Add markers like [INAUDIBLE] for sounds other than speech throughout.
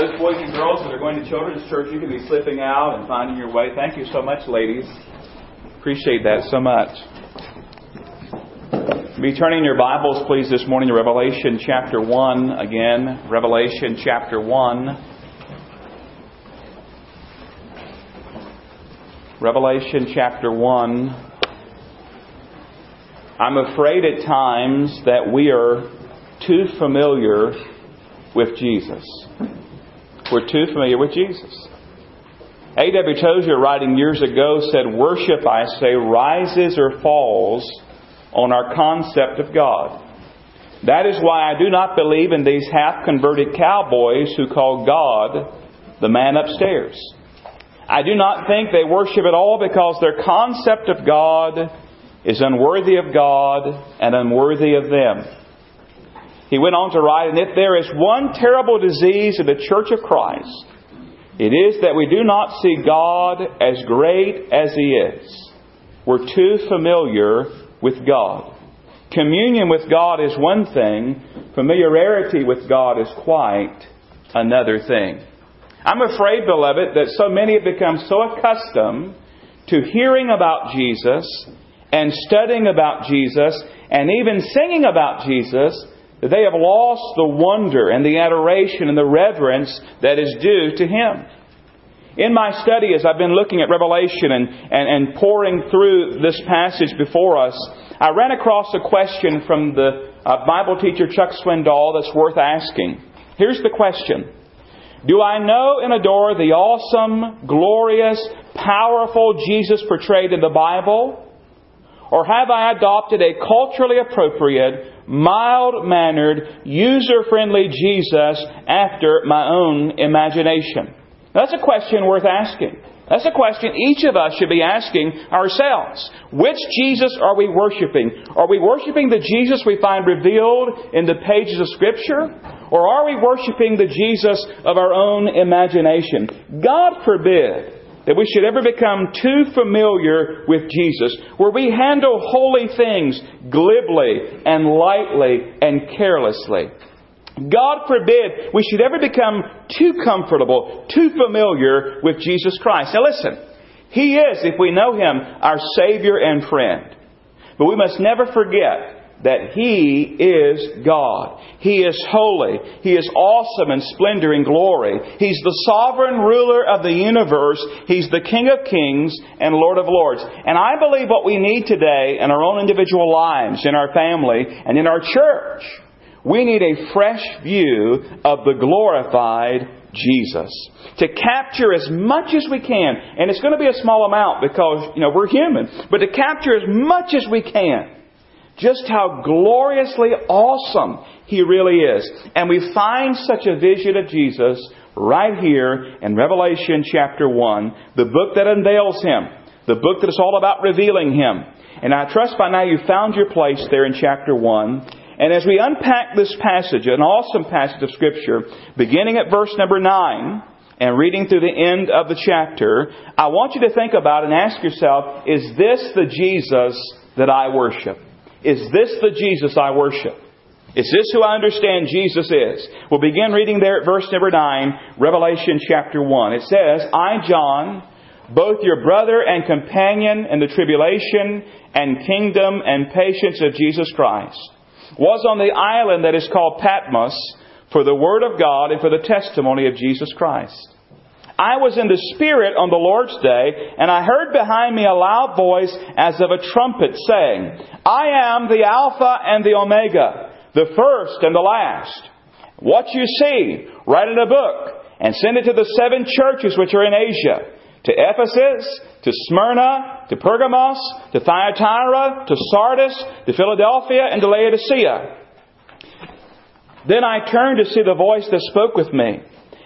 those boys and girls that are going to children's church, you can be slipping out and finding your way. Thank you so much, ladies. Appreciate that so much. Be turning your Bibles, please, this morning to Revelation chapter 1 again. Revelation chapter 1. Revelation chapter 1. I'm afraid at times that we are too familiar with Jesus. We're too familiar with Jesus. A.W. Tozer, writing years ago, said, Worship, I say, rises or falls on our concept of God. That is why I do not believe in these half converted cowboys who call God the man upstairs. I do not think they worship at all because their concept of God is unworthy of God and unworthy of them. He went on to write, And if there is one terrible disease in the church of Christ, it is that we do not see God as great as He is. We're too familiar with God. Communion with God is one thing, familiarity with God is quite another thing. I'm afraid, beloved, that so many have become so accustomed to hearing about Jesus and studying about Jesus and even singing about Jesus that they have lost the wonder and the adoration and the reverence that is due to Him. In my study, as I've been looking at Revelation and, and, and pouring through this passage before us, I ran across a question from the uh, Bible teacher Chuck Swindoll that's worth asking. Here's the question Do I know and adore the awesome, glorious, powerful Jesus portrayed in the Bible? Or have I adopted a culturally appropriate, mild mannered, user friendly Jesus after my own imagination? That's a question worth asking. That's a question each of us should be asking ourselves. Which Jesus are we worshiping? Are we worshiping the Jesus we find revealed in the pages of Scripture? Or are we worshiping the Jesus of our own imagination? God forbid that we should ever become too familiar with Jesus, where we handle holy things glibly and lightly and carelessly. God forbid we should ever become too comfortable, too familiar with Jesus Christ. Now listen, He is, if we know Him, our Savior and friend. But we must never forget that He is God. He is holy. He is awesome in splendor and glory. He's the sovereign ruler of the universe. He's the King of kings and Lord of lords. And I believe what we need today in our own individual lives, in our family, and in our church, we need a fresh view of the glorified Jesus. To capture as much as we can, and it's going to be a small amount because, you know, we're human, but to capture as much as we can just how gloriously awesome He really is. And we find such a vision of Jesus right here in Revelation chapter 1, the book that unveils Him, the book that is all about revealing Him. And I trust by now you've found your place there in chapter 1. And as we unpack this passage, an awesome passage of Scripture, beginning at verse number 9, and reading through the end of the chapter, I want you to think about and ask yourself, is this the Jesus that I worship? Is this the Jesus I worship? Is this who I understand Jesus is? We'll begin reading there at verse number 9, Revelation chapter 1. It says, I, John, both your brother and companion in the tribulation and kingdom and patience of Jesus Christ, was on the island that is called Patmos for the word of God and for the testimony of Jesus Christ. I was in the Spirit on the Lord's day, and I heard behind me a loud voice as of a trumpet saying, I am the Alpha and the Omega, the first and the last. What you see, write in a book, and send it to the seven churches which are in Asia to Ephesus, to Smyrna, to Pergamos, to Thyatira, to Sardis, to Philadelphia, and to Laodicea. Then I turned to see the voice that spoke with me.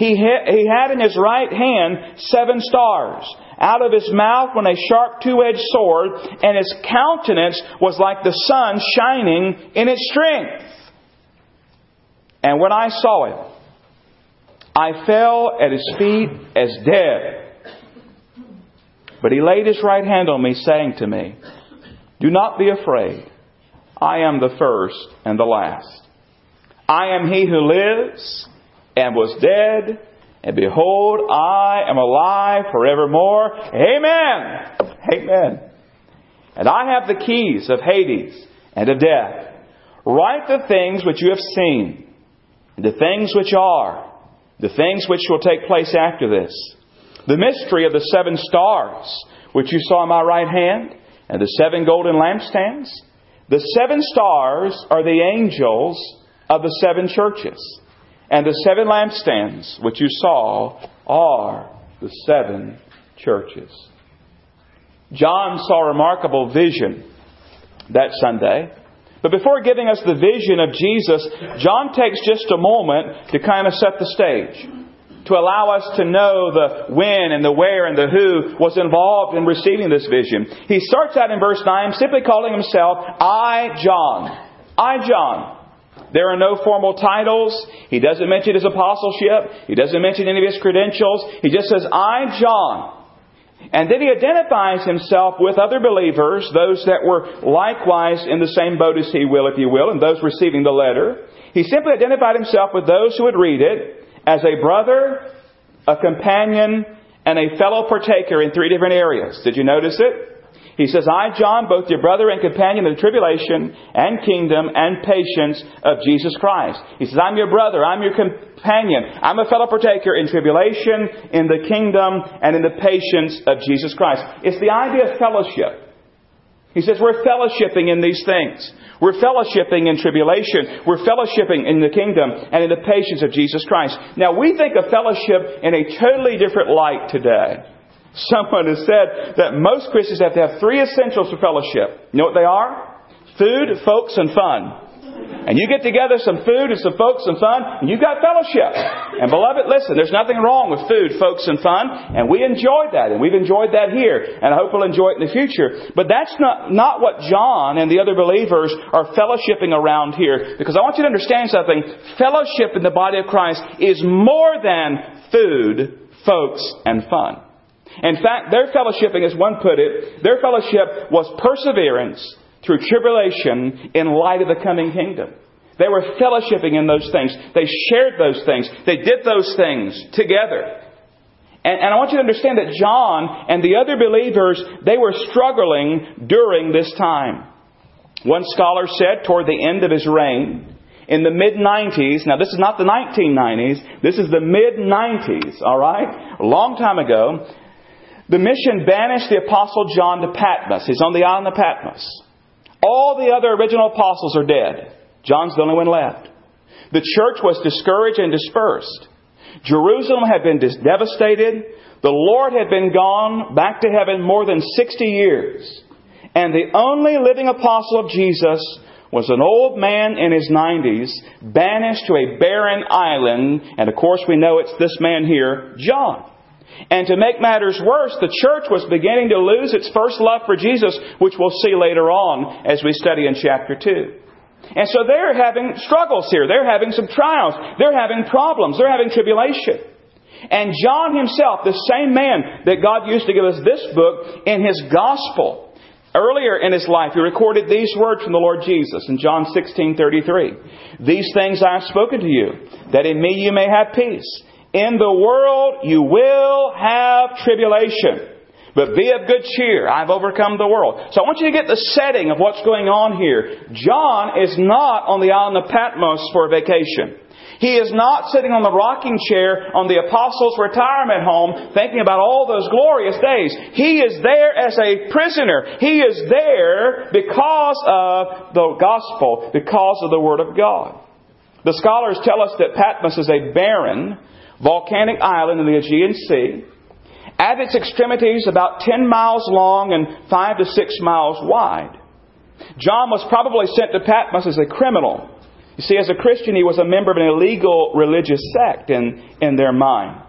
He had, he had in his right hand seven stars. Out of his mouth went a sharp two-edged sword, and his countenance was like the sun shining in its strength. And when I saw it, I fell at his feet as dead. But he laid his right hand on me, saying to me, Do not be afraid. I am the first and the last. I am he who lives and was dead, and behold, I am alive forevermore. Amen. Amen. And I have the keys of Hades and of death. Write the things which you have seen, the things which are, the things which will take place after this. The mystery of the seven stars, which you saw in my right hand, and the seven golden lampstands. The seven stars are the angels of the seven churches. And the seven lampstands which you saw are the seven churches. John saw a remarkable vision that Sunday. But before giving us the vision of Jesus, John takes just a moment to kind of set the stage, to allow us to know the when and the where and the who was involved in receiving this vision. He starts out in verse 9 simply calling himself I, John. I, John. There are no formal titles. He doesn't mention his apostleship. He doesn't mention any of his credentials. He just says, "I'm John. And then he identifies himself with other believers, those that were likewise in the same boat as he will, if you will, and those receiving the letter. He simply identified himself with those who would read it as a brother, a companion, and a fellow partaker in three different areas. Did you notice it? He says, I, John, both your brother and companion in the tribulation and kingdom and patience of Jesus Christ. He says, I'm your brother, I'm your companion, I'm a fellow partaker in tribulation, in the kingdom, and in the patience of Jesus Christ. It's the idea of fellowship. He says, we're fellowshipping in these things. We're fellowshipping in tribulation. We're fellowshipping in the kingdom and in the patience of Jesus Christ. Now, we think of fellowship in a totally different light today. Someone has said that most Christians have to have three essentials for fellowship. You know what they are? Food, folks, and fun. And you get together some food and some folks and fun, and you've got fellowship. And beloved, listen, there's nothing wrong with food, folks, and fun, and we enjoyed that, and we've enjoyed that here, and I hope we'll enjoy it in the future. But that's not, not what John and the other believers are fellowshipping around here, because I want you to understand something. Fellowship in the body of Christ is more than food, folks, and fun. In fact, their fellowshipping, as one put it, their fellowship was perseverance through tribulation in light of the coming kingdom. They were fellowshipping in those things. They shared those things. They did those things together. And, and, I want you to understand that John and the other believers, they were struggling during this time. One scholar said toward the end of his reign, in the mid 90s, now this is not the 1990s, this is the mid 90s, alright? A long time ago, Domitian banished the apostle John to Patmos. He's on the island of Patmos. All the other original apostles are dead. John's the only one left. The church was discouraged and dispersed. Jerusalem had been devastated. The Lord had been gone back to heaven more than 60 years. And the only living apostle of Jesus was an old man in his 90s, banished to a barren island. And of course, we know it's this man here, John. And to make matters worse, the church was beginning to lose its first love for Jesus, which we'll see later on as we study in chapter 2. And so they're having struggles here. They're having some trials. They're having problems. They're having tribulation. And John himself, the same man that God used to give us this book in his gospel, Earlier in his life, he recorded these words from the Lord Jesus in John 16:33. These things I have spoken to you, that in me you may have peace. In the world you will have tribulation. But be of good cheer. I've overcome the world. So I want you to get the setting of what's going on here. John is not on the island of Patmos for a vacation. He is not sitting on the rocking chair on the apostles' retirement home thinking about all those glorious days. He is there as a prisoner. He is there because of the gospel, because of the Word of God. The scholars tell us that Patmos is a barren, volcanic island in the Aegean Sea. At its extremities, about 10 miles long and 5 to 6 miles wide. John was probably sent to Patmos as a criminal. You see, as a Christian, he was a member of an illegal religious sect in, in their mind.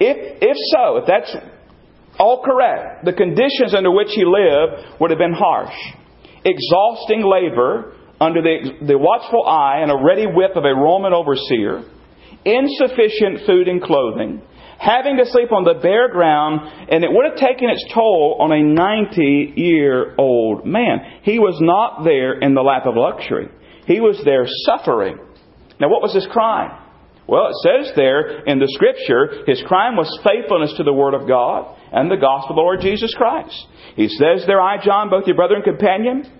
If, if so, if that's all correct, the conditions under which he lived would have been harsh. Exhausting labor under the, the watchful eye and a ready whip of a Roman overseer, insufficient food and clothing, having to sleep on the bare ground, and it would have taken its toll on a 90 year old man. He was not there in the lap of luxury. He was there suffering. Now, what was his crime? Well, it says there in the scripture, his crime was faithfulness to the Word of God and the gospel of the Lord Jesus Christ. He says there, I, John, both your brother and companion.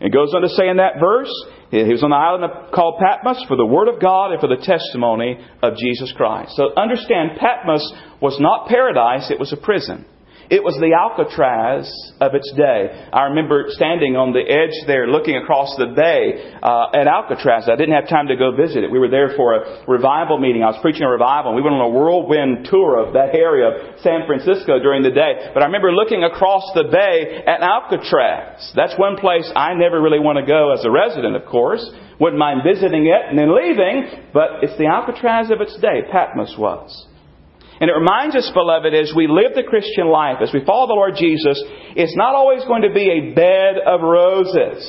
It goes on to say in that verse, he was on the island called Patmos for the Word of God and for the testimony of Jesus Christ. So understand, Patmos was not paradise, it was a prison. It was the Alcatraz of its day. I remember standing on the edge there looking across the bay uh, at Alcatraz. I didn't have time to go visit it. We were there for a revival meeting. I was preaching a revival. We went on a whirlwind tour of that area of San Francisco during the day. But I remember looking across the bay at Alcatraz. That's one place I never really want to go as a resident, of course. Wouldn't mind visiting it and then leaving, but it's the Alcatraz of its day. Patmos was. And it reminds us, beloved, as we live the Christian life, as we follow the Lord Jesus, it's not always going to be a bed of roses.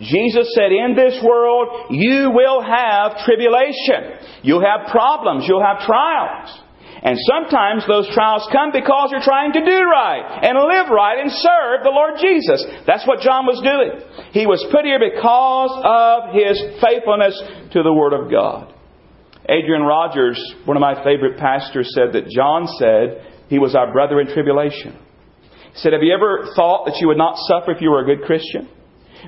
Jesus said, in this world, you will have tribulation. You'll have problems. You'll have trials. And sometimes those trials come because you're trying to do right and live right and serve the Lord Jesus. That's what John was doing. He was put here because of his faithfulness to the Word of God. Adrian Rogers, one of my favorite pastors, said that John said he was our brother in tribulation. He said, Have you ever thought that you would not suffer if you were a good Christian?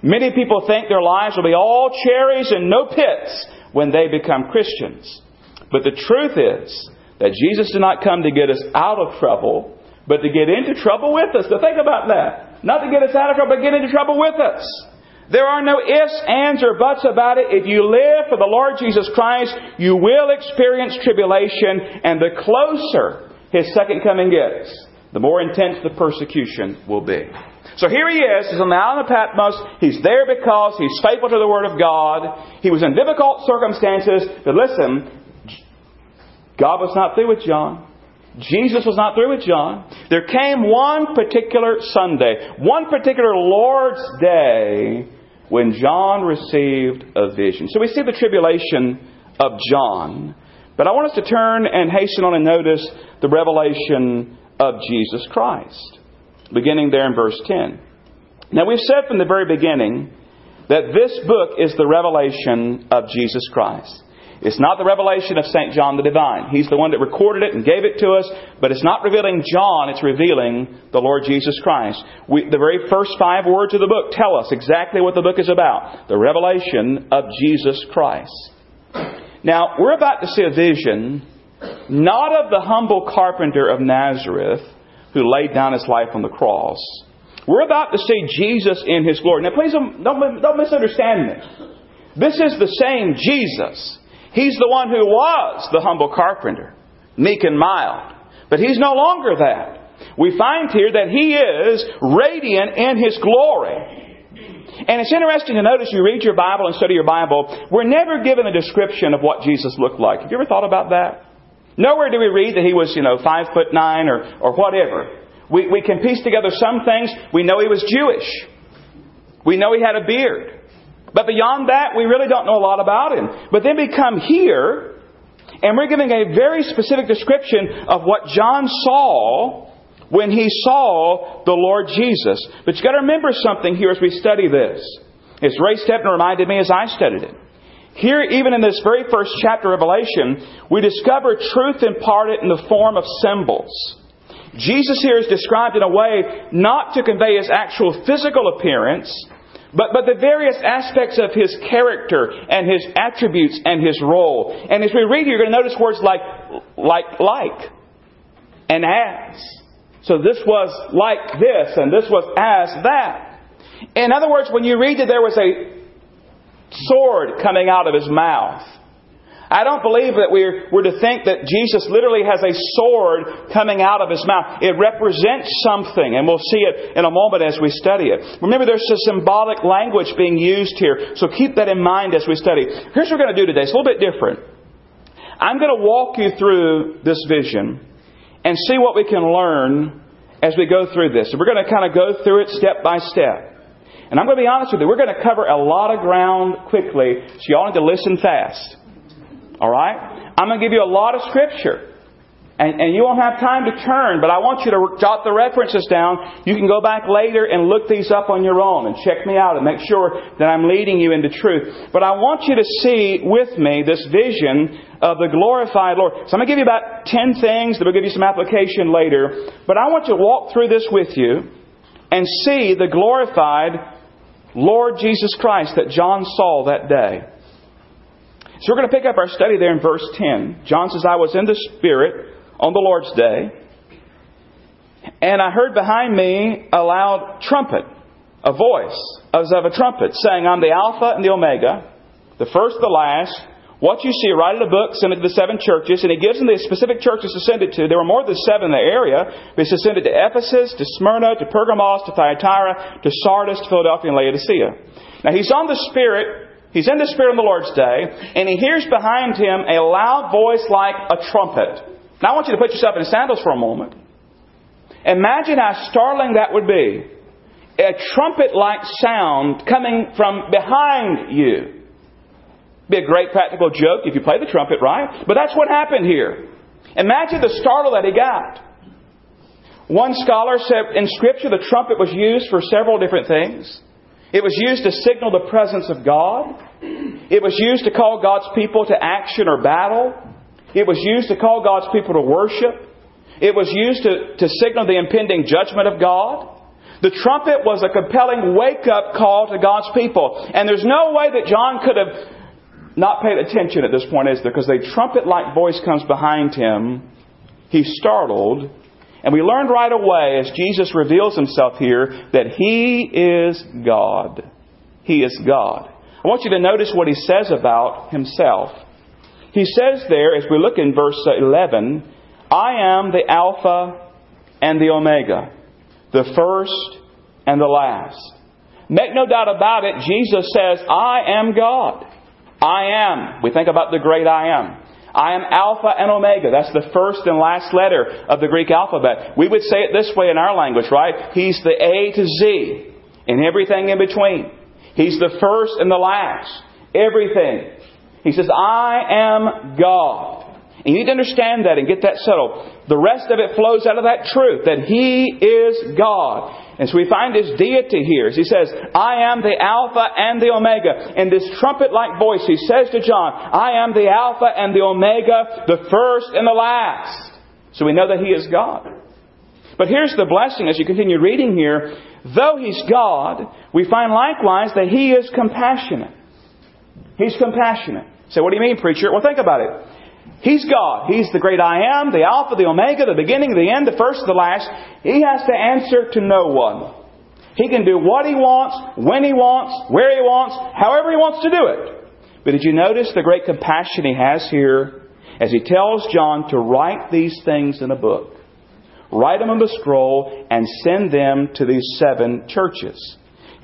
Many people think their lives will be all cherries and no pits when they become Christians. But the truth is that Jesus did not come to get us out of trouble, but to get into trouble with us. To think about that. Not to get us out of trouble, but get into trouble with us. There are no ifs, ands, or buts about it. If you live for the Lord Jesus Christ, you will experience tribulation, and the closer His second coming gets, the more intense the persecution will be. So here he is. He's on the island of Patmos. He's there because he's faithful to the Word of God. He was in difficult circumstances. But listen, God was not through with John. Jesus was not through with John. There came one particular Sunday, one particular Lord's Day, when John received a vision. So we see the tribulation of John. But I want us to turn and hasten on and notice the revelation of Jesus Christ, beginning there in verse 10. Now, we've said from the very beginning that this book is the revelation of Jesus Christ. It's not the revelation of St. John the Divine. He's the one that recorded it and gave it to us, but it's not revealing John, it's revealing the Lord Jesus Christ. We, the very first five words of the book tell us exactly what the book is about the revelation of Jesus Christ. Now, we're about to see a vision not of the humble carpenter of Nazareth who laid down his life on the cross. We're about to see Jesus in his glory. Now, please don't, don't misunderstand me. This is the same Jesus He's the one who was the humble carpenter, meek and mild. But he's no longer that. We find here that he is radiant in his glory. And it's interesting to notice you read your Bible and study your Bible, we're never given a description of what Jesus looked like. Have you ever thought about that? Nowhere do we read that he was, you know, five foot nine or, or whatever. We, we can piece together some things. We know he was Jewish. We know he had a beard. But beyond that, we really don't know a lot about him. But then we come here, and we're giving a very specific description of what John saw when he saw the Lord Jesus. But you've got to remember something here as we study this. As Ray Stedman reminded me as I studied it. Here, even in this very first chapter of Revelation, we discover truth imparted in the form of symbols. Jesus here is described in a way not to convey his actual physical appearance, but, but the various aspects of his character and his attributes and his role. And as we read you're going to notice words like, like, like, and as. So this was like this, and this was as that. In other words, when you read that there was a sword coming out of his mouth, I don't believe that we're, we're to think that Jesus literally has a sword coming out of his mouth. It represents something, and we'll see it in a moment as we study it. Remember, there's a symbolic language being used here, so keep that in mind as we study. Here's what we're going to do today. It's a little bit different. I'm going to walk you through this vision and see what we can learn as we go through this. So we're going to kind of go through it step by step. And I'm going to be honest with you, we're going to cover a lot of ground quickly, so you all need to listen fast. All right? I'm going to give you a lot of scripture. And, and you won't have time to turn, but I want you to jot the references down. You can go back later and look these up on your own and check me out and make sure that I'm leading you into truth. But I want you to see with me this vision of the glorified Lord. So I'm going to give you about 10 things that will give you some application later. But I want to walk through this with you and see the glorified Lord Jesus Christ that John saw that day. So we're going to pick up our study there in verse 10. John says, I was in the Spirit on the Lord's day, and I heard behind me a loud trumpet, a voice as of a trumpet, saying, I'm the Alpha and the Omega, the first, the last. What you see, write in a book, send it to the seven churches, and he gives them the specific churches to send it to. There were more than seven in the area, but he says send it to Ephesus, to Smyrna, to Pergamos, to Thyatira, to Sardis, to Philadelphia, and Laodicea. Now he's on the Spirit He's in the Spirit on the Lord's day, and he hears behind him a loud voice like a trumpet. Now I want you to put yourself in sandals for a moment. Imagine how startling that would be. A trumpet like sound coming from behind you. Be a great practical joke if you play the trumpet right, but that's what happened here. Imagine the startle that he got. One scholar said in Scripture the trumpet was used for several different things. It was used to signal the presence of God. It was used to call God's people to action or battle. It was used to call God's people to worship. It was used to, to signal the impending judgment of God. The trumpet was a compelling wake up call to God's people. And there's no way that John could have not paid attention at this point, is there? Because a trumpet like voice comes behind him. He's startled and we learned right away as Jesus reveals himself here that he is God. He is God. I want you to notice what he says about himself. He says there, as we look in verse 11, I am the Alpha and the Omega, the first and the last. Make no doubt about it, Jesus says, I am God. I am. We think about the great I am. I am Alpha and Omega. That's the first and last letter of the Greek alphabet. We would say it this way in our language, right? He's the A to Z and everything in between. He's the first and the last. Everything. He says, I am God. And you need to understand that and get that settled. The rest of it flows out of that truth that He is God. And so we find His deity here. As he says, I am the Alpha and the Omega. In this trumpet like voice, He says to John, I am the Alpha and the Omega, the first and the last. So we know that He is God. But here's the blessing as you continue reading here. Though He's God, we find likewise that He is compassionate. He's compassionate. Say, so what do you mean, preacher? Well, think about it. He's God. He's the great I am, the Alpha, the Omega, the beginning, the end, the first, the last. He has to answer to no one. He can do what he wants, when he wants, where he wants, however he wants to do it. But did you notice the great compassion he has here as he tells John to write these things in a book? Write them on the scroll and send them to these seven churches.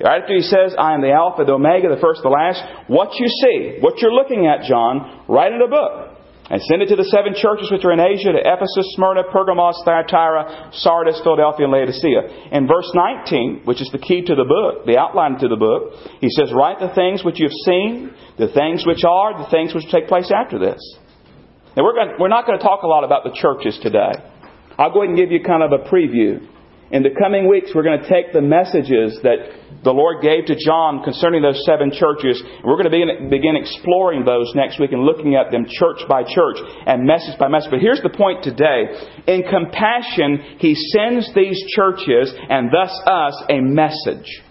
Right after he says, I am the Alpha, the Omega, the first, the last, what you see, what you're looking at, John, write in a book. And send it to the seven churches which are in Asia, to Ephesus, Smyrna, Pergamos, Thyatira, Sardis, Philadelphia, and Laodicea. In verse 19, which is the key to the book, the outline to the book, he says, Write the things which you have seen, the things which are, the things which take place after this. Now, we're, going, we're not going to talk a lot about the churches today. I'll go ahead and give you kind of a preview. In the coming weeks, we're going to take the messages that the Lord gave to John concerning those seven churches, we're going to begin exploring those next week and looking at them church by church and message by message. But here's the point today. In compassion, He sends these churches and thus us a message.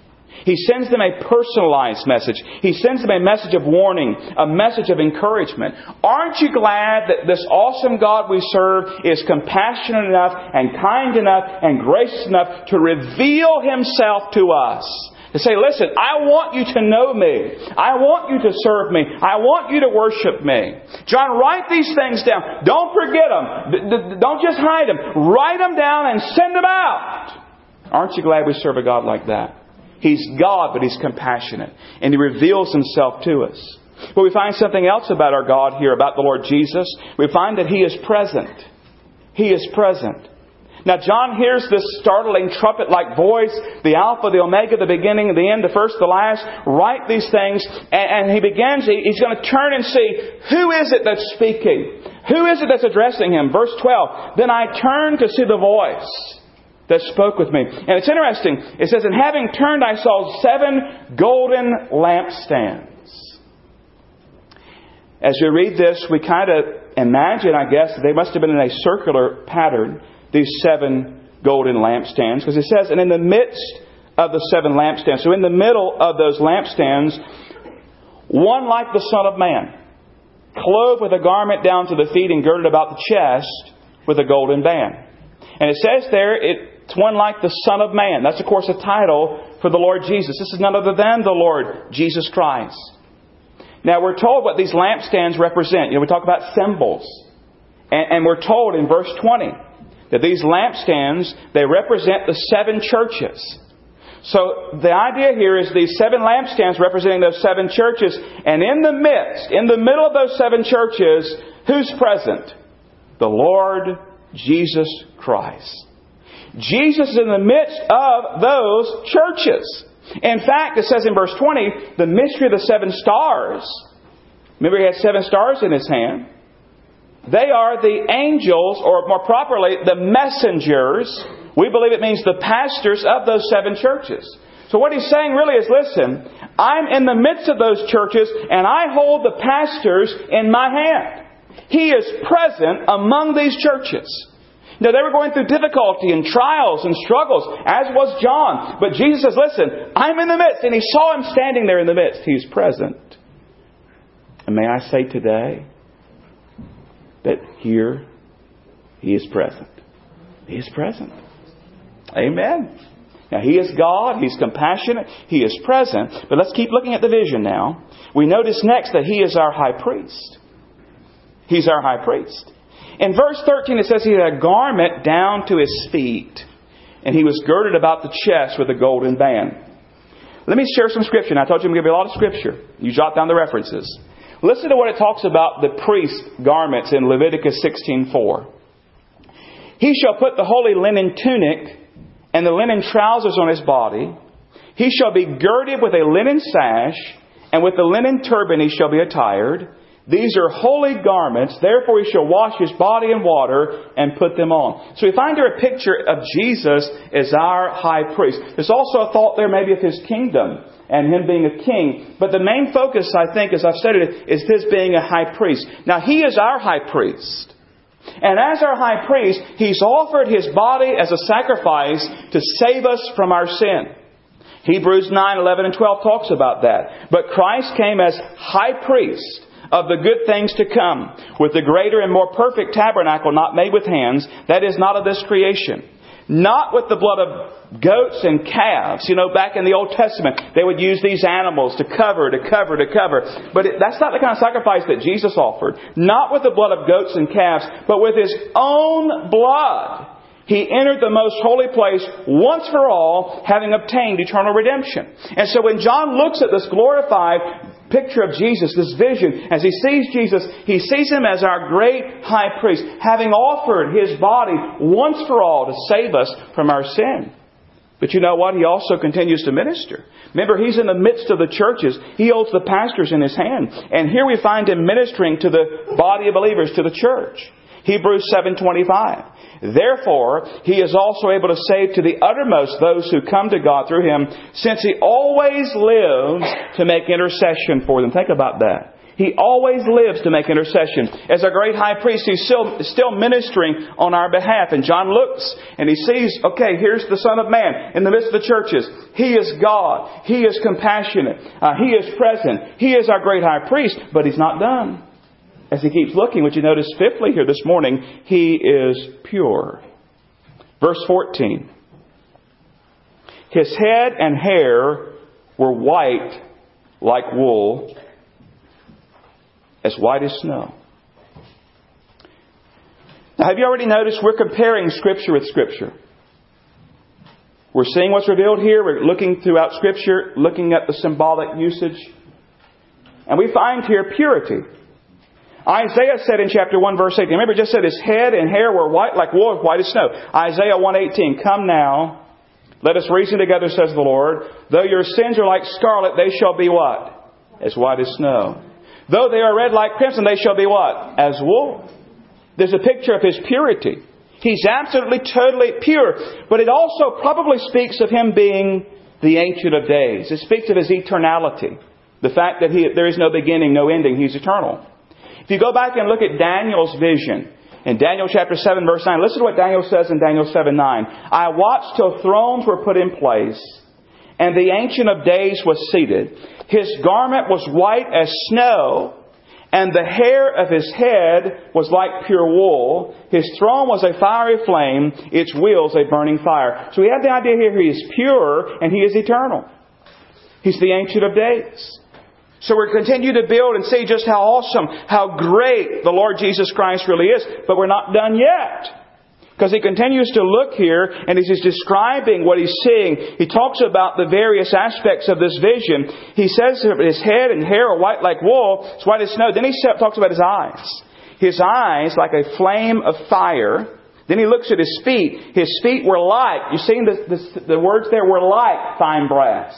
He sends them a personalized message. He sends them a message of warning, a message of encouragement. Aren't you glad that this awesome God we serve is compassionate enough and kind enough and gracious enough to reveal Himself to us? To say, listen, I want you to know me. I want you to serve me. I want you to worship me. John, write these things down. Don't forget them. Don't just hide them. Write them down and send them out. Aren't you glad we serve a God like that? He's God, but He's compassionate. And He reveals Himself to us. But we find something else about our God here, about the Lord Jesus. We find that He is present. He is present. Now, John hears this startling trumpet like voice the Alpha, the Omega, the beginning, the end, the first, the last. Write these things. And, he begins, he, he's going to turn and see who is it that's speaking? Who is it that's addressing him? Verse 12. Then I turned to see the voice that spoke with me. And it's interesting. It says, And having turned, I saw seven golden lampstands. As we read this, we kind of imagine, I guess, that they must have been in a circular pattern these seven golden lampstands. Because it says, and in the midst of the seven lampstands, so in the middle of those lampstands, one like the Son of Man, clothed with a garment down to the feet and girded about the chest with a golden band. And it says there, it's one like the Son of Man. That's, of course, a title for the Lord Jesus. This is none other than the Lord Jesus Christ. Now, we're told what these lampstands represent. You know, we talk about symbols. And, and we're told in verse 20 that these lampstands, they represent the seven churches. So the idea here is these seven lampstands representing those seven churches, and in the midst, in the middle of those seven churches, who's present? The Lord Jesus Christ. Jesus is in the midst of those churches. In fact, it says in verse 20, the mystery of the seven stars. Remember, he had seven stars in his hand. They are the angels, or more properly, the messengers. We believe it means the pastors of those seven churches. So what he's saying really is listen, I'm in the midst of those churches and I hold the pastors in my hand. He is present among these churches. Now they were going through difficulty and trials and struggles, as was John. But Jesus says, listen, I'm in the midst. And he saw him standing there in the midst. He's present. And may I say today, that here He is present. He is present. Amen. Now, He is God. He's compassionate. He is present. But let's keep looking at the vision now. We notice next that He is our high priest. He's our high priest. In verse 13, it says he had a garment down to his feet, and he was girded about the chest with a golden band. Let me share some scripture. I told you I'm going to give you a lot of scripture. You jot down the references. Listen to what it talks about the priest garments in Leviticus 16:4. He shall put the holy linen tunic and the linen trousers on his body. He shall be girded with a linen sash, and with the linen turban he shall be attired. These are holy garments, therefore he shall wash his body in water and put them on. So we find here a picture of Jesus as our high priest. There's also a thought there maybe of his kingdom and him being a king. But the main focus, I think, as I've said it, is his being a high priest. Now, he is our high priest. And as our high priest, he's offered his body as a sacrifice to save us from our sin. Hebrews 9, 11, and 12 talks about that. But Christ came as high priest of the good things to come, with the greater and more perfect tabernacle not made with hands, that is not of this creation not with the blood of goats and calves. You know, back in the Old Testament, they would use these animals to cover, to cover, to cover. But it, that's not the kind of sacrifice that Jesus offered. Not with the blood of goats and calves, but with His own blood. He entered the most holy place once for all, having obtained eternal redemption. And so when John looks at this glorified picture of Jesus, this vision, as he sees Jesus, he sees him as our great high priest, having offered his body once for all to save us from our sin. But you know what? He also continues to minister. Remember, he's in the midst of the churches. He holds the pastors in his hand. And here we find him ministering to the body of believers, to the church. Hebrews 7:25. Therefore, he is also able to save to the uttermost those who come to God through him, since he always lives to make intercession for them. Think about that. He always lives to make intercession. As a great high priest, he's still, still ministering on our behalf. And John looks and he sees, okay, here's the Son of Man in the midst of the churches. He is God. He is compassionate. Uh, he is present. He is our great high priest, but he's not done as he keeps looking, would you notice fifthly here this morning, he is pure. Verse 14. His head and hair were white like wool, as white as snow. Now, have you already noticed we're comparing Scripture with Scripture? We're seeing what's revealed here. We're looking throughout Scripture, looking at the symbolic usage. And we find here purity. Isaiah said in chapter 1 verse 18, remember it just said his head and hair were white like wool, white as snow. Isaiah 118, come now, let us reason together, says the Lord. Though your sins are like scarlet, they shall be what? As white as snow. Though they are red like crimson, they shall be what? As wool. There's a picture of his purity. He's absolutely, totally pure. But it also probably speaks of him being the Ancient of Days. It speaks of his eternality. The fact that he, there is no beginning, no ending. He's eternal. If you go back and look at Daniel's vision, in Daniel chapter 7 verse 9, listen to what Daniel says in Daniel 7 9. I watched till thrones were put in place, and the Ancient of Days was seated. His garment was white as snow, and the hair of his head was like pure wool. His throne was a fiery flame, its wheels a burning fire. So we have the idea here he is pure and he is eternal. He's the Ancient of Days. So we're continue to build and see just how awesome, how great the Lord Jesus Christ really is. But we're not done yet. Because he continues to look here and as he's describing what he's seeing, he talks about the various aspects of this vision. He says his head and hair are white like wool, it's white as snow. Then he talks about his eyes. His eyes like a flame of fire. Then he looks at his feet. His feet were like, you see the, the, the words there were like fine brass.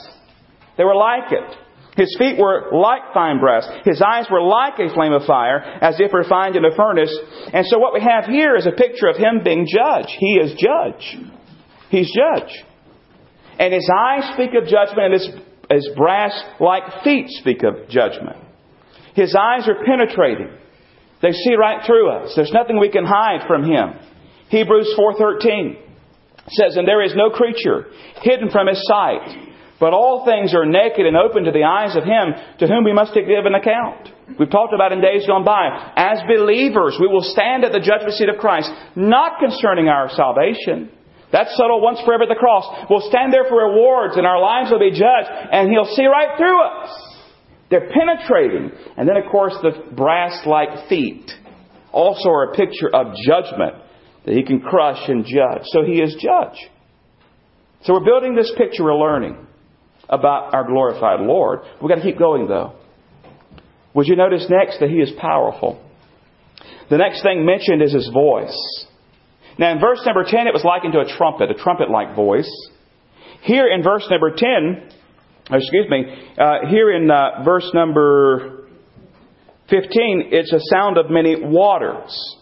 They were like it. His feet were like fine brass. His eyes were like a flame of fire, as if refined in a furnace. And so what we have here is a picture of him being judge. He is judge. He's judge. And his eyes speak of judgment, and his, his brass like feet speak of judgment. His eyes are penetrating. They see right through us. There's nothing we can hide from him. Hebrews 4:13 says, "And there is no creature hidden from his sight." But all things are naked and open to the eyes of Him to whom we must give an account. We've talked about in days gone by. As believers, we will stand at the judgment seat of Christ, not concerning our salvation. That's settled once forever at the cross. We'll stand there for rewards and our lives will be judged and He'll see right through us. They're penetrating. And then, of course, the brass like feet also are a picture of judgment that He can crush and judge. So He is judge. So we're building this picture, we're learning about our glorified Lord. We've got to keep going though. Would you notice next that He is powerful? The next thing mentioned is His voice. Now in verse number 10 it was likened to a trumpet, a trumpet-like voice. Here in verse number 10, excuse me, uh, here in uh, verse number 15, it's a sound of many waters.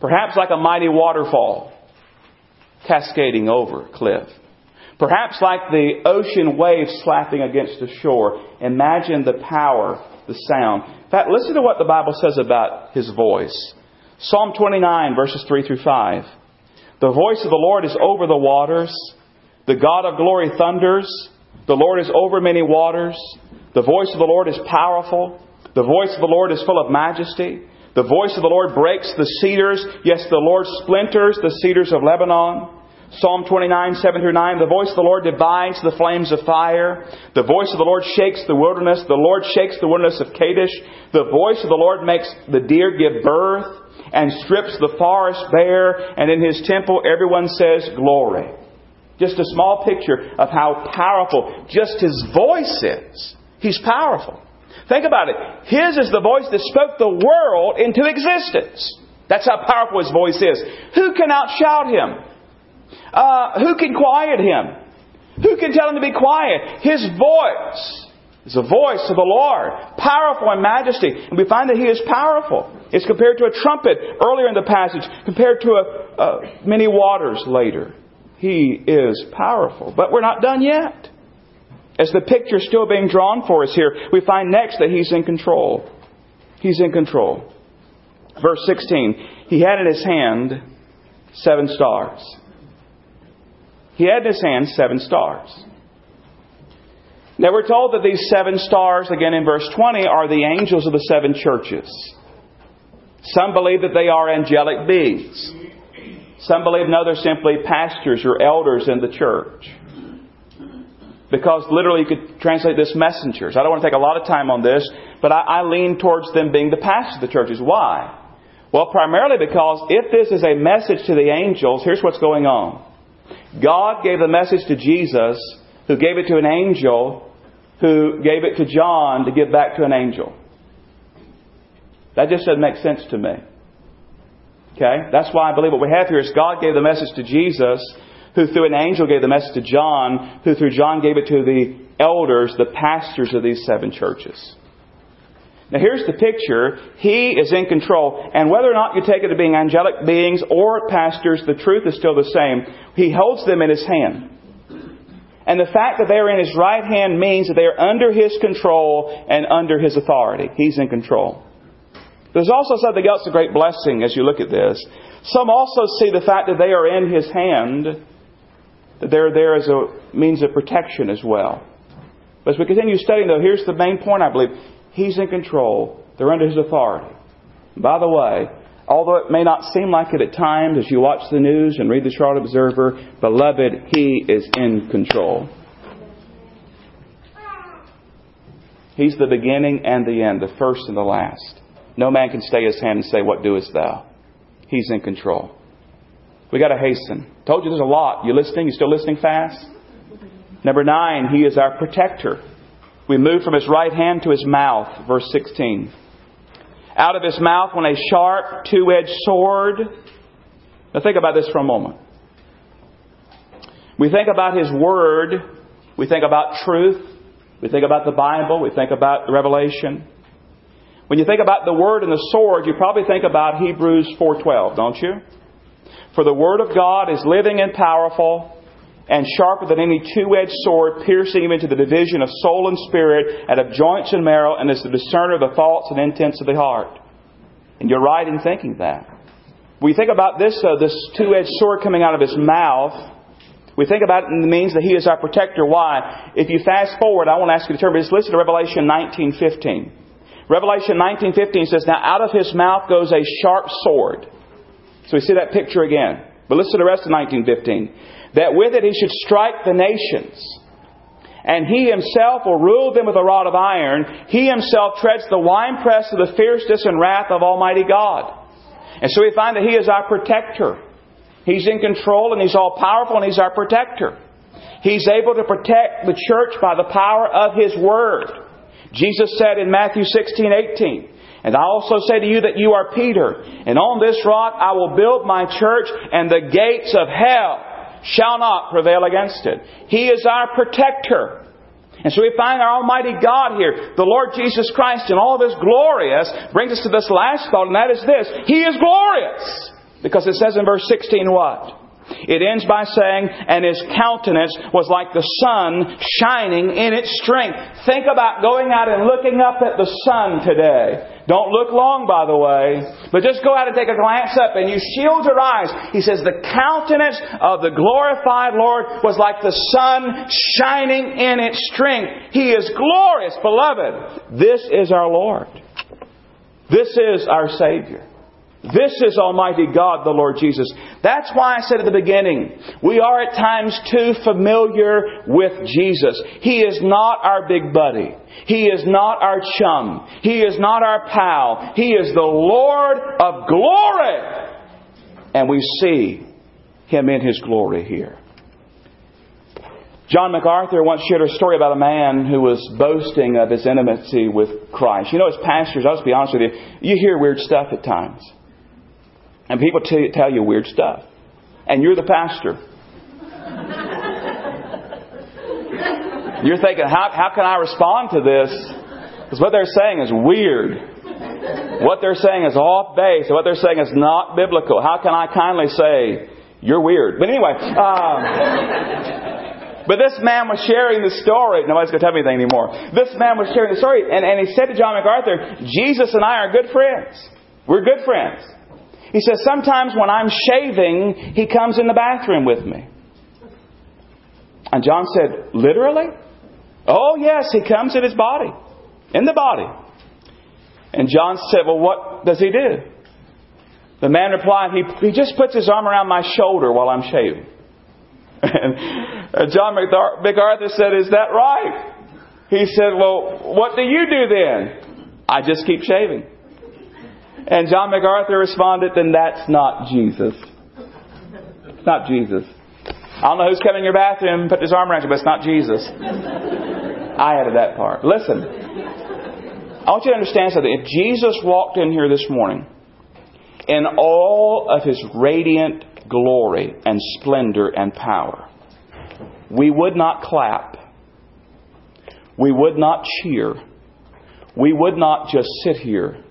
Perhaps like a mighty waterfall cascading over a cliff. Perhaps like the ocean waves slapping against the shore. Imagine the power, the sound. In fact, listen to what the Bible says about his voice. Psalm 29, verses 3 through 5. The voice of the Lord is over the waters. The God of glory thunders. The Lord is over many waters. The voice of the Lord is powerful. The voice of the Lord is full of majesty. The voice of the Lord breaks the cedars. Yes, the Lord splinters the cedars of Lebanon. Psalm 29, 7 through 9, the voice of the Lord divides the flames of fire. The voice of the Lord shakes the wilderness. The Lord shakes the wilderness of Kadesh. The voice of the Lord makes the deer give birth and strips the forest bare. And in his temple, everyone says, Glory. Just a small picture of how powerful just his voice is. He's powerful. Think about it. His is the voice that spoke the world into existence. That's how powerful his voice is. Who can outshout him? Uh, who can quiet him? Who can tell him to be quiet? His voice is the voice of the Lord, powerful in majesty. And we find that he is powerful. It's compared to a trumpet earlier in the passage, compared to a, many waters later. He is powerful. But we're not done yet. As the picture is still being drawn for us here, we find next that he's in control. He's in control. Verse 16, he had in his hand seven stars. He had in his hand seven stars. Now we're told that these seven stars, again in verse 20, are the angels of the seven churches. Some believe that they are angelic beings. Some believe, no, they're simply pastors or elders in the church. because literally you could translate this messengers. I don't want to take a lot of time on this, but I, I lean towards them being the pastors of the churches. Why? Well, primarily because if this is a message to the angels, here's what's going on. God gave the message to Jesus, who gave it to an angel, who gave it to John to give back to an angel. That just doesn't make sense to me. Okay? That's why I believe what we have here is God gave the message to Jesus, who through an angel gave the message to John, who through John gave it to the elders, the pastors of these seven churches. Now here's the picture. He is in control. And whether or not you take it to being angelic beings or pastors, the truth is still the same. He holds them in his hand. And the fact that they are in his right hand means that they are under his control and under his authority. He's in control. There's also something else, a great blessing as you look at this. Some also see the fact that they are in his hand that they're there as a means of protection as well. But as we continue studying, though, here's the main point, I believe. He's in control. They're under his authority. By the way, although it may not seem like it at times as you watch the news and read the Charlotte Observer, beloved, he is in control. He's the beginning and the end, the first and the last. No man can stay his hand and say, What doest thou? He's in control. We got to hasten. Told you there's a lot. You listening? You still listening fast? Number nine, He is our protector. We move from His right hand to His mouth, verse 16. Out of His mouth went a sharp, two edged sword. Now think about this for a moment. We think about His Word. We think about truth. We think about the Bible. We think about Revelation. When you think about the Word and the sword, you probably think about Hebrews 4.12, don't you? For the Word of God is living and powerful and sharper than any two-edged sword, piercing even to the division of soul and spirit, and of joints and marrow, and is the discerner of the thoughts and intents of the heart. And you're right in thinking that. We think about this, though, this two-edged sword coming out of his mouth. We think about it in the means that he is our protector. Why? If you fast forward, I want to ask you to turn, but just listen to Revelation 19.15. Revelation 19:15 says, "Now out of his mouth goes a sharp sword." So we see that picture again. But listen to the rest of 19:15. That with it he should strike the nations, and he himself will rule them with a rod of iron. He himself treads the winepress of the fierceness and wrath of Almighty God. And so we find that he is our protector. He's in control and he's all powerful and he's our protector. He's able to protect the church by the power of his word. Jesus said in Matthew 16, 18, And I also say to you that you are Peter, and on this rock I will build my church, and the gates of hell shall not prevail against it. He is our protector. And so we find our Almighty God here, the Lord Jesus Christ, in all of His glorious, brings us to this last thought, and that is this. He is glorious! Because it says in verse 16 what? It ends by saying, and his countenance was like the sun shining in its strength. Think about going out and looking up at the sun today. Don't look long, by the way, but just go out and take a glance up and you shield your eyes. He says, the countenance of the glorified Lord was like the sun shining in its strength. He is glorious, beloved. This is our Lord. This is our Savior. This is Almighty God, the Lord Jesus. That's why I said at the beginning, we are at times too familiar with Jesus. He is not our big buddy. He is not our chum. He is not our pal. He is the Lord of glory. And we see Him in His glory here. John MacArthur once shared a story about a man who was boasting of his intimacy with Christ. You know, as pastors, I'll just be honest with you, you hear weird stuff at times. And people t- tell you weird stuff. And you're the pastor. You're thinking, how, how can I respond to this? Because what they're saying is weird. What they're saying is off base. What they're saying is not biblical. How can I kindly say, you're weird? But anyway, um, but this man was sharing the story. Nobody's going to tell me anything anymore. This man was sharing the story, and, and he said to John MacArthur, Jesus and I are good friends. We're good friends. He says, Sometimes when I'm shaving, he comes in the bathroom with me. And John said, Literally? Oh, yes, he comes in his body, in the body. And John said, Well, what does he do? The man replied, He, he just puts his arm around my shoulder while I'm shaving. And John MacArthur said, Is that right? He said, Well, what do you do then? I just keep shaving. And John MacArthur responded, Then that's not Jesus. It's not Jesus. I don't know who's coming in your bathroom and put his arm around you, but it's not Jesus. I added that part. Listen, I want you to understand something. If Jesus walked in here this morning in all of his radiant glory and splendor and power, we would not clap. We would not cheer. We would not just sit here.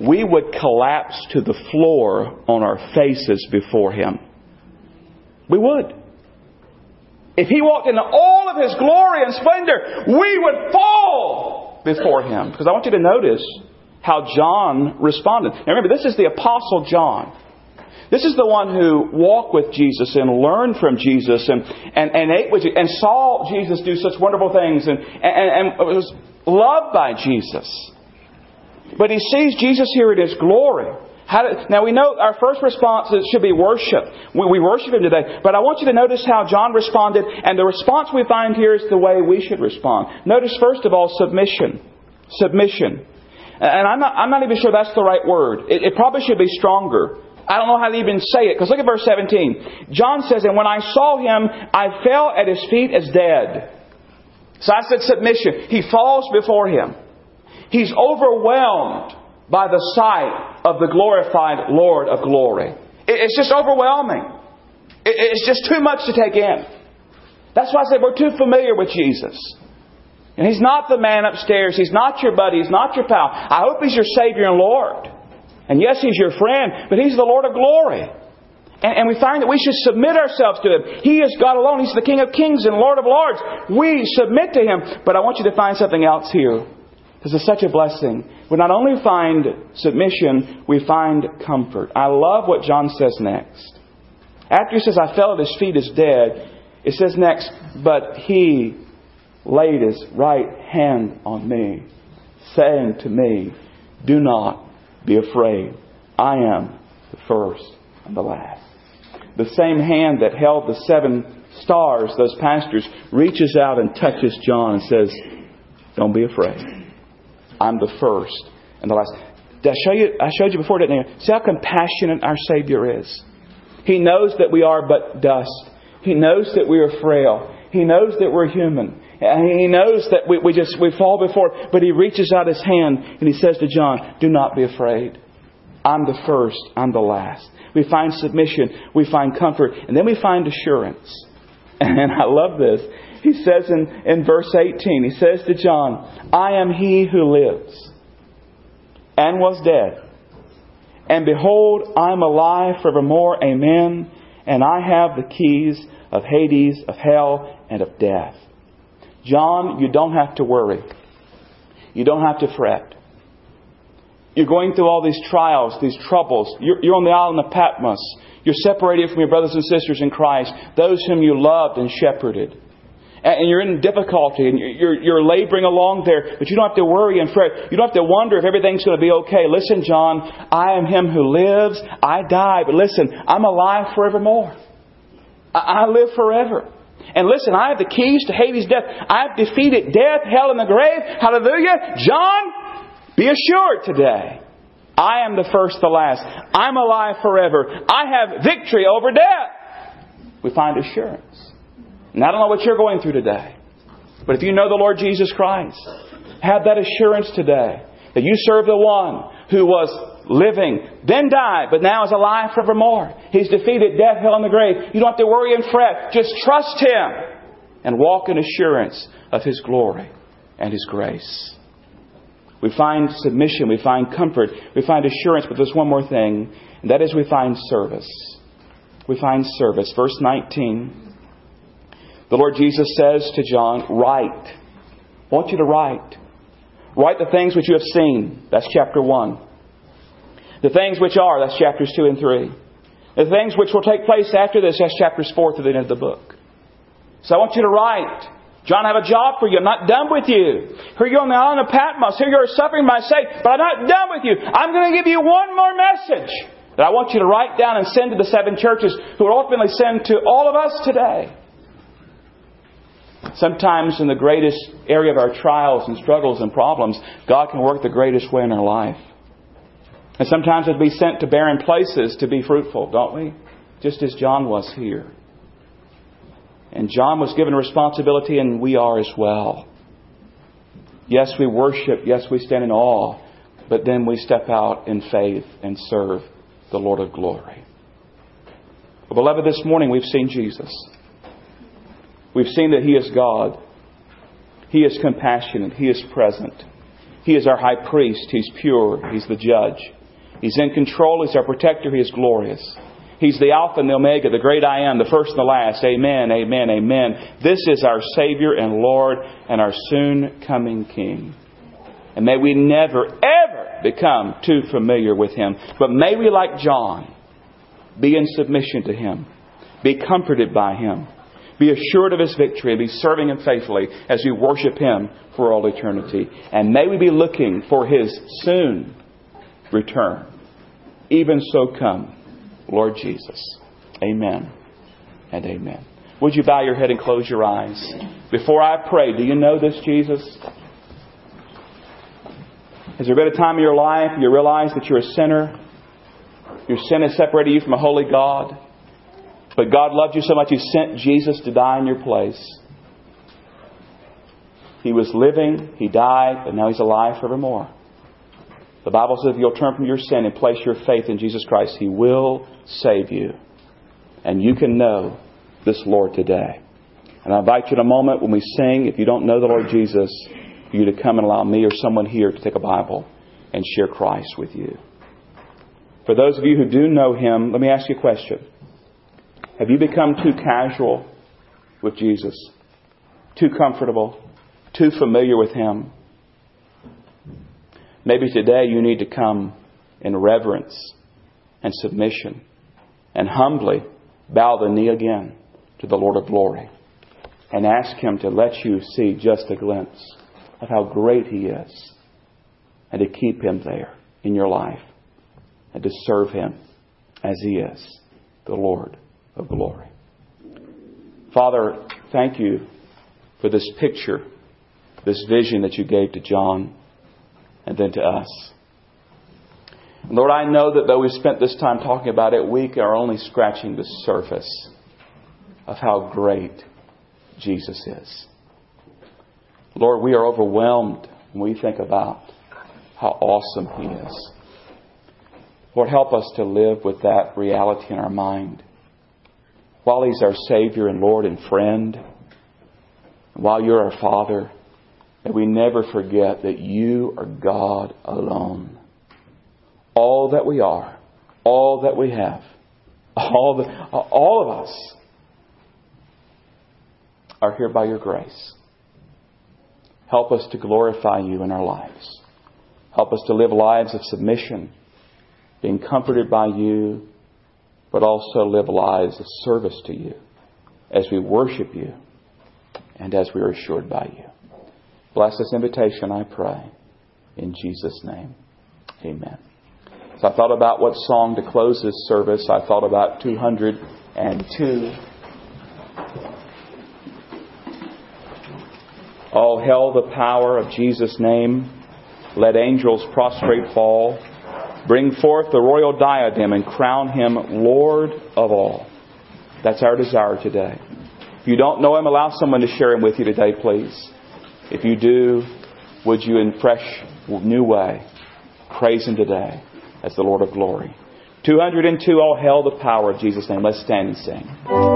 We would collapse to the floor on our faces before him. We would. If he walked in all of his glory and splendor, we would fall before him. Because I want you to notice how John responded. Now remember, this is the Apostle John. This is the one who walked with Jesus and learned from Jesus and, and, and ate with and saw Jesus do such wonderful things and, and, and was loved by Jesus. But he sees Jesus here in his glory. Now we know our first response should be worship. We, we worship Him today. But I want you to notice how John responded, and the response we find here is the way we should respond. Notice first of all submission. Submission. And I'm not, I'm not even sure that's the right word. It, it probably should be stronger. I don't know how to even say it, because look at verse 17. John says, And when I saw him, I fell at his feet as dead. So I said submission. He falls before him. He's overwhelmed by the sight of the glorified Lord of glory. It's just overwhelming. It's just too much to take in. That's why I say we're too familiar with Jesus. And He's not the man upstairs. He's not your buddy. He's not your pal. I hope He's your Savior and Lord. And yes, He's your friend, but He's the Lord of glory. And, and, we find that we should submit ourselves to Him. He is God alone. He's the King of kings and Lord of lords. We submit to Him. But I want you to find something else here. This is such a blessing. We not only find submission, we find comfort. I love what John says next. After he says, I fell at his feet as dead, it says next, but he laid his right hand on me, saying to me, Do not be afraid. I am the first and the last. The same hand that held the seven stars, those pastors, reaches out and touches John and says, Don't be afraid. I'm the first and the last. I show you? I showed you before, didn't I? See how compassionate our Savior is. He knows that we are but dust. He knows that we are frail. He knows that we're human. He knows that we, we just we fall before, but he reaches out his hand and he says to John, Do not be afraid. I'm the first, I'm the last. We find submission, we find comfort, and then we find assurance. [LAUGHS] And I love this he says in, in verse 18, he says to John, I am he who lives and was dead. And behold, I am alive forevermore. Amen. And I have the keys of Hades, of hell, and of death. John, you don't have to worry. You don't have to fret. You're going through all these trials, these troubles. You're, you're on the island of Patmos. You're separated from your brothers and sisters in Christ, those whom you loved and shepherded and you're in difficulty and you're, you're laboring along there, but you don't have to worry and fret. You don't have to wonder if everything's going to be okay. Listen, John, I am him who lives. I die, but listen, I'm alive forevermore. I, I live forever. And listen, I have the keys to Hades' death. I've defeated death, hell, and the grave. Hallelujah. John, be assured today. I am the first, the last. I'm alive forever. I have victory over death. We find assurance. And I don't know what you're going through today. But if you know the Lord Jesus Christ, have that assurance today that you serve the one who was living, then died, but now is alive forevermore. He's defeated death, hell, and the grave. You don't have to worry and fret. Just trust Him and walk in assurance of His glory and His grace. We find submission, we find comfort, we find assurance, but there's one more thing, and that is we find service. We find service. Verse 19. The Lord Jesus says to John, Write. I want you to write. Write the things which you have seen. That's chapter 1. The things which are, that's chapters 2 and 3. The things which will take place after this, that's chapters 4 to the end of the book. So I want you to write. John, I have a job for you. I'm not done with you. Here you're on the island of Patmos. Here you're suffering my sake, but I'm not done with you. I'm going to give you one more message. that I want you to write down and send to the seven churches who will ultimately send to all of us today. Sometimes in the greatest area of our trials and struggles and problems, God can work the greatest way in our life. And sometimes we'll be sent to barren places to be fruitful, don't we? Just as John was here. And John was given responsibility, and we are as well. Yes, we worship. Yes, we stand in awe. But then we step out in faith and serve the Lord of glory. Well, beloved, this morning we've seen Jesus. We've seen that He is God. He is compassionate. He is present. He is our high priest. He's pure. He's the judge. He's in control. He's our protector. He is glorious. He's the Alpha and the Omega, the great I am, the first and the last. Amen, amen, amen. This is our Savior and Lord and our soon coming King. And may we never, ever become too familiar with Him. But may we, like John, be in submission to Him, be comforted by Him, be assured of His victory, and be serving Him faithfully as we worship Him for all eternity. And may we be looking for His soon return. Even so come, Lord Jesus. Amen and amen. Would you bow your head and close your eyes? Before I pray, do you know this Jesus? Has there been a time in your life you realize that you're a sinner? Your sin has separated you from a holy God. But God loved you so much He sent Jesus to die in your place. He was living, He died, but now He's alive forevermore. The Bible says if you'll turn from your sin and place your faith in Jesus Christ, He will save you. And you can know this Lord today. And I invite you in a moment when we sing, if you don't know the Lord Jesus, for you to come and allow me or someone here to take a Bible and share Christ with you. For those of you who do know Him, let me ask you a question. Have you become too casual with Jesus? Too comfortable? Too familiar with Him? Maybe today you need to come in reverence and submission and humbly bow the knee again to the Lord of glory and ask Him to let you see just a glimpse of how great He is and to keep Him there in your life and to serve Him as He is, the Lord of glory. Father, thank you for this picture, this vision that you gave to John and then to us. Lord, I know that though we've spent this time talking about it, we are only scratching the surface of how great Jesus is. Lord, we are overwhelmed when we think about how awesome He is. Lord, help us to live with that reality in our mind. While He's our Savior and Lord and friend, while you're our Father, that we never forget that you are God alone. All that we are, all that we have, all, the, all of us are here by your grace. Help us to glorify you in our lives. Help us to live lives of submission, being comforted by you, but also live lives of service to you as we worship you and as we are assured by you. Bless this invitation, I pray. In Jesus' name, amen. So I thought about what song to close this service. I thought about 202. All hail the power of Jesus' name. Let angels prostrate fall. Bring forth the royal diadem and crown him Lord of all. That's our desire today. If you don't know him, allow someone to share him with you today, please. If you do, would you in fresh, new way praise Him today as the Lord of glory? 202, all hail the power of Jesus' name. Let's stand and sing.